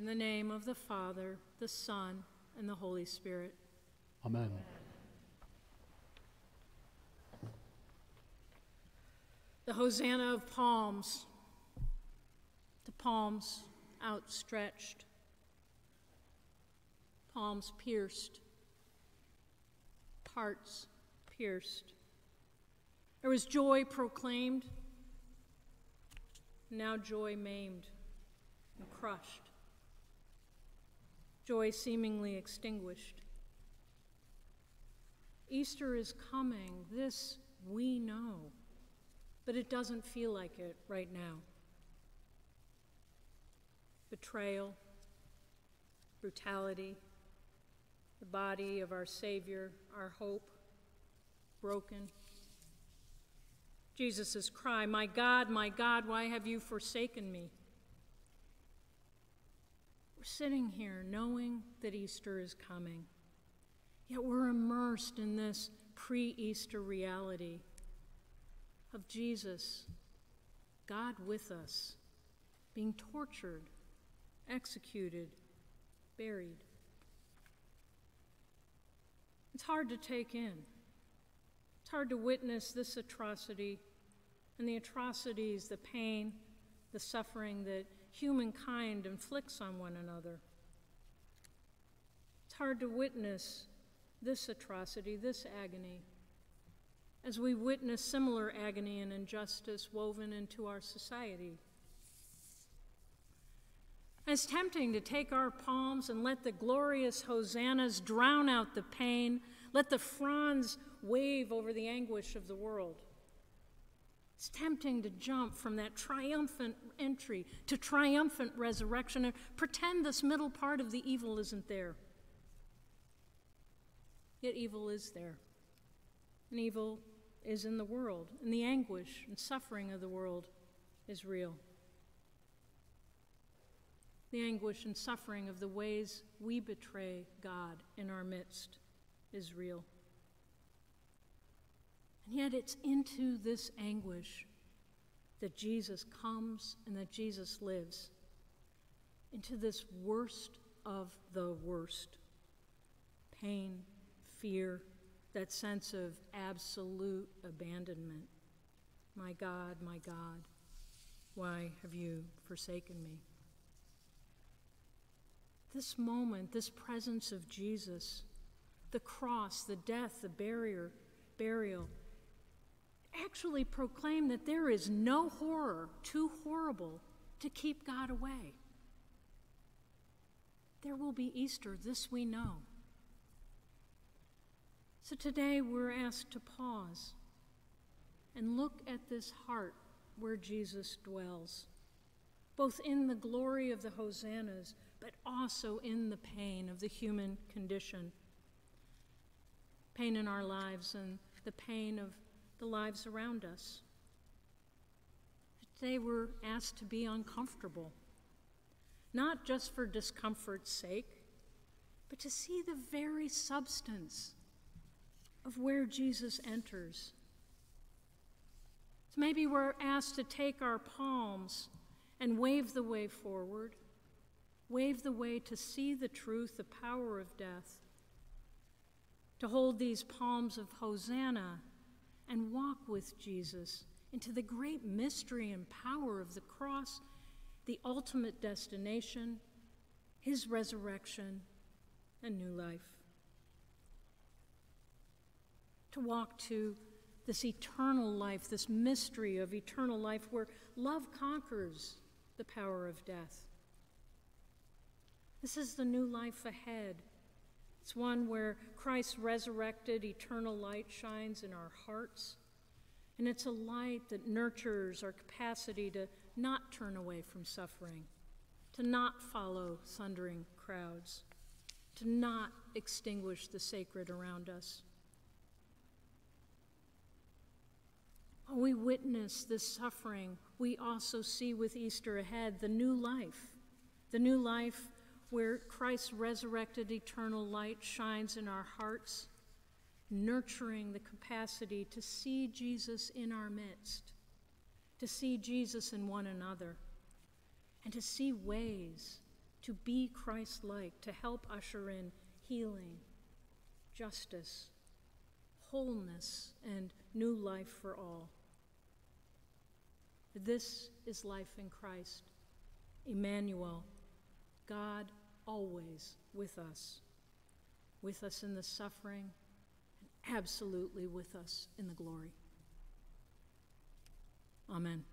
In the name of the Father, the Son, and the Holy Spirit. Amen. The Hosanna of palms, the palms outstretched, palms pierced, hearts pierced. There was joy proclaimed, now joy maimed and crushed, joy seemingly extinguished. Easter is coming, this we know, but it doesn't feel like it right now. Betrayal, brutality, the body of our Savior, our hope, broken. Jesus' cry, My God, my God, why have you forsaken me? We're sitting here knowing that Easter is coming, yet we're immersed in this pre Easter reality of Jesus, God with us, being tortured, executed, buried. It's hard to take in. It's hard to witness this atrocity and the atrocities, the pain, the suffering that humankind inflicts on one another. It's hard to witness this atrocity, this agony, as we witness similar agony and injustice woven into our society. It's tempting to take our palms and let the glorious hosannas drown out the pain, let the fronds wave over the anguish of the world. It's tempting to jump from that triumphant entry to triumphant resurrection and pretend this middle part of the evil isn't there. Yet evil is there. And evil is in the world, and the anguish and suffering of the world is real. The anguish and suffering of the ways we betray God in our midst is real. And yet, it's into this anguish that Jesus comes and that Jesus lives, into this worst of the worst pain, fear, that sense of absolute abandonment. My God, my God, why have you forsaken me? This moment, this presence of Jesus, the cross, the death, the barrier, burial, actually proclaim that there is no horror too horrible to keep God away. There will be Easter, this we know. So today we're asked to pause and look at this heart where Jesus dwells, both in the glory of the hosannas, but also in the pain of the human condition. Pain in our lives and the pain of the lives around us. Today we're asked to be uncomfortable, not just for discomfort's sake, but to see the very substance of where Jesus enters. So maybe we're asked to take our palms and wave the way forward, wave the way to see the truth, the power of death, to hold these palms of Hosanna and walk with Jesus into the great mystery and power of the cross, the ultimate destination, his resurrection, and new life. To walk to this eternal life, this mystery of eternal life where love conquers the power of death. This is the new life ahead it's one where Christ's resurrected eternal light shines in our hearts. And it's a light that nurtures our capacity to not turn away from suffering, to not follow thundering crowds, to not extinguish the sacred around us. When we witness this suffering, we also see with Easter ahead the new life, the new life where Christ's resurrected eternal light shines in our hearts, nurturing the capacity to see Jesus in our midst, to see Jesus in one another, and to see ways to be Christ like, to help usher in healing, justice, wholeness, and new life for all. This is life in Christ, Emmanuel, God always with us, with us in the suffering, and absolutely with us in the glory. Amen.